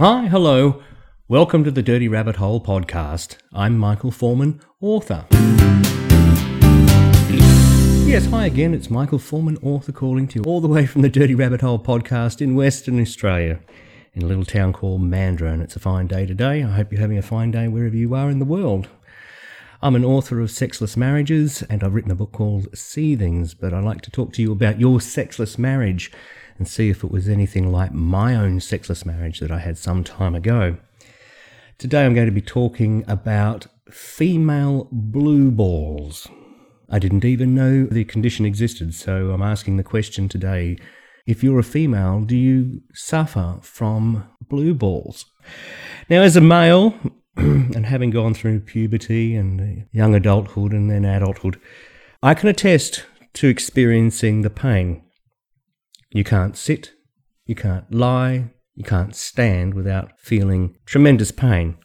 Hi, hello. Welcome to the Dirty Rabbit Hole podcast. I'm Michael Forman, author. Yes, hi again. It's Michael Forman, author, calling to you all the way from the Dirty Rabbit Hole podcast in Western Australia, in a little town called Mandurah. And it's a fine day today. I hope you're having a fine day wherever you are in the world. I'm an author of Sexless Marriages, and I've written a book called Seethings, but I'd like to talk to you about your sexless marriage and see if it was anything like my own sexless marriage that I had some time ago. Today I'm going to be talking about female blue balls. I didn't even know the condition existed, so I'm asking the question today if you're a female, do you suffer from blue balls? Now, as a male, and having gone through puberty and young adulthood and then adulthood, I can attest to experiencing the pain. You can't sit, you can't lie, you can't stand without feeling tremendous pain.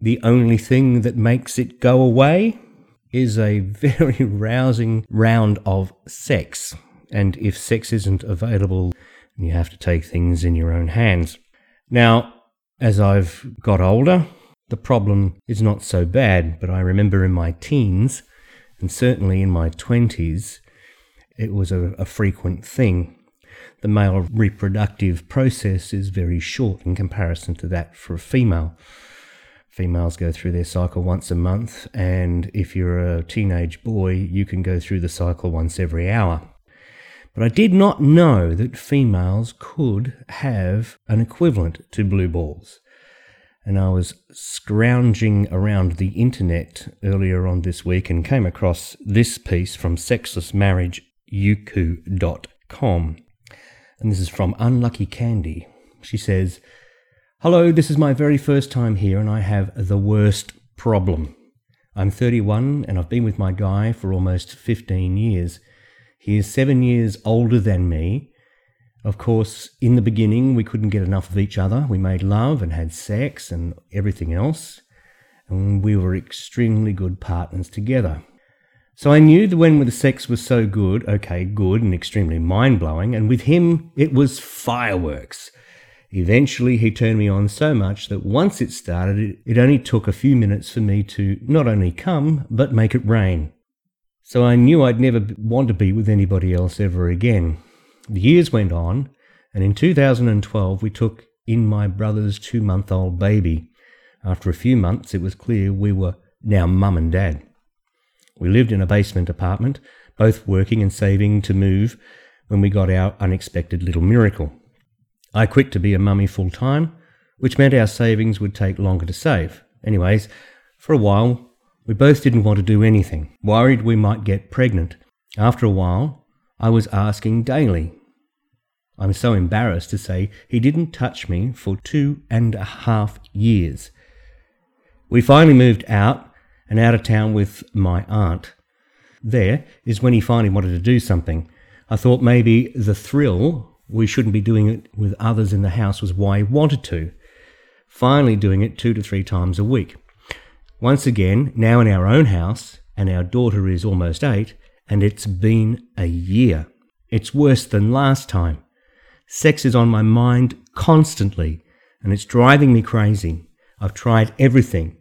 The only thing that makes it go away is a very rousing round of sex. And if sex isn't available, you have to take things in your own hands. Now, as I've got older, the problem is not so bad, but I remember in my teens, and certainly in my 20s, it was a, a frequent thing the male reproductive process is very short in comparison to that for a female. Females go through their cycle once a month, and if you're a teenage boy, you can go through the cycle once every hour. But I did not know that females could have an equivalent to blue balls. And I was scrounging around the internet earlier on this week and came across this piece from sexlessmarriageuku.com and this is from Unlucky Candy. She says, Hello, this is my very first time here, and I have the worst problem. I'm 31 and I've been with my guy for almost 15 years. He is seven years older than me. Of course, in the beginning, we couldn't get enough of each other. We made love and had sex and everything else, and we were extremely good partners together. So I knew that when the sex was so good, okay, good and extremely mind blowing, and with him it was fireworks. Eventually, he turned me on so much that once it started, it only took a few minutes for me to not only come, but make it rain. So I knew I'd never want to be with anybody else ever again. The years went on, and in 2012, we took in my brother's two month old baby. After a few months, it was clear we were now mum and dad. We lived in a basement apartment, both working and saving to move when we got our unexpected little miracle. I quit to be a mummy full time, which meant our savings would take longer to save. Anyways, for a while, we both didn't want to do anything, worried we might get pregnant. After a while, I was asking daily. I'm so embarrassed to say he didn't touch me for two and a half years. We finally moved out and out of town with my aunt. There is when he finally wanted to do something. I thought maybe the thrill, we shouldn't be doing it with others in the house, was why he wanted to. Finally, doing it two to three times a week. Once again, now in our own house, and our daughter is almost eight, and it's been a year. It's worse than last time. Sex is on my mind constantly, and it's driving me crazy. I've tried everything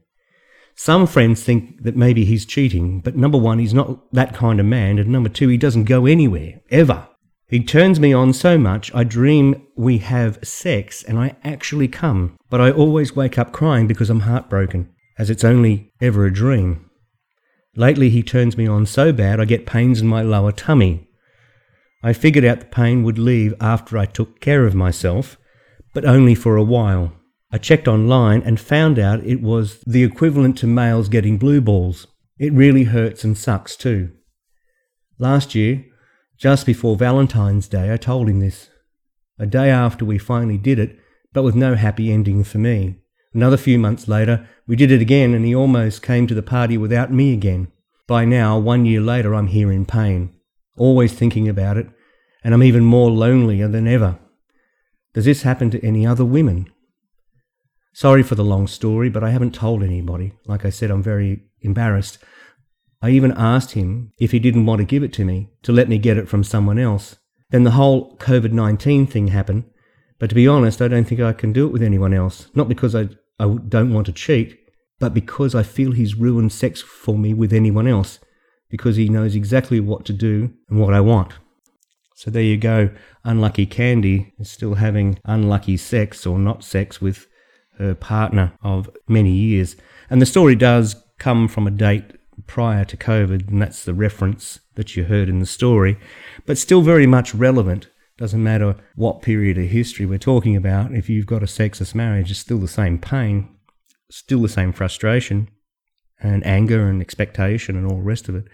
some friends think that maybe he's cheating, but number one, he's not that kind of man, and number two, he doesn't go anywhere, ever. He turns me on so much, I dream we have sex and I actually come, but I always wake up crying because I'm heartbroken, as it's only ever a dream. Lately, he turns me on so bad I get pains in my lower tummy. I figured out the pain would leave after I took care of myself, but only for a while. I checked online and found out it was the equivalent to males getting blue balls. It really hurts and sucks too. Last year, just before Valentine's Day, I told him this. A day after we finally did it, but with no happy ending for me. Another few months later, we did it again and he almost came to the party without me again. By now, one year later, I'm here in pain, always thinking about it, and I'm even more lonelier than ever. Does this happen to any other women? Sorry for the long story, but I haven't told anybody. Like I said, I'm very embarrassed. I even asked him if he didn't want to give it to me, to let me get it from someone else. Then the whole COVID 19 thing happened, But to be honest, I don't think I can do it with anyone else. Not because I, I don't want to cheat, but because I feel he's ruined sex for me with anyone else. Because he knows exactly what to do and what I want. So there you go. Unlucky Candy is still having unlucky sex or not sex with her partner of many years. And the story does come from a date prior to COVID, and that's the reference that you heard in the story, but still very much relevant. Doesn't matter what period of history we're talking about, if you've got a sexist marriage, it's still the same pain, still the same frustration, and anger and expectation and all the rest of it.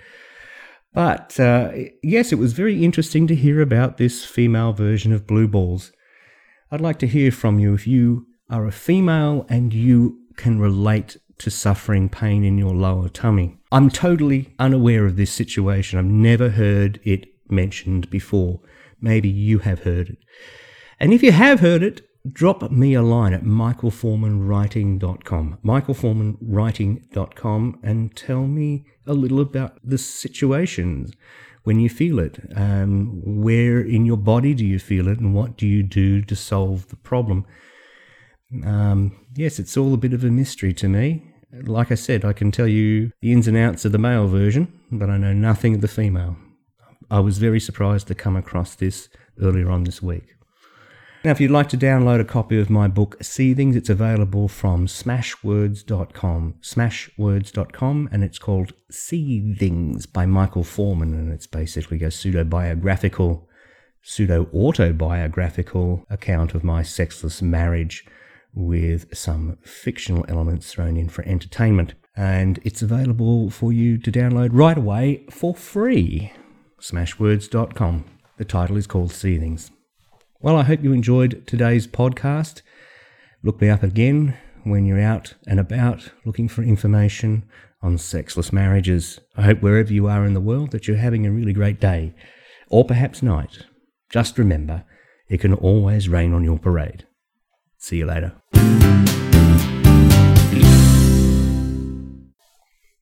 But uh, yes, it was very interesting to hear about this female version of blue balls. I'd like to hear from you if you are a female and you can relate to suffering pain in your lower tummy. I'm totally unaware of this situation. I've never heard it mentioned before. Maybe you have heard it. And if you have heard it, drop me a line at michaelformanwriting.com, michaelformanwriting.com, and tell me a little about the situations when you feel it. Um, where in your body do you feel it, and what do you do to solve the problem? Um, yes, it's all a bit of a mystery to me. Like I said, I can tell you the ins and outs of the male version, but I know nothing of the female. I was very surprised to come across this earlier on this week. Now, if you'd like to download a copy of my book, Seethings, it's available from smashwords.com. Smashwords.com, and it's called Seethings by Michael Forman, and it's basically a pseudo biographical, pseudo autobiographical account of my sexless marriage with some fictional elements thrown in for entertainment. And it's available for you to download right away for free. Smashwords.com. The title is called Seethings. Well, I hope you enjoyed today's podcast. Look me up again when you're out and about looking for information on sexless marriages. I hope wherever you are in the world that you're having a really great day, or perhaps night. Just remember, it can always rain on your parade. See you later.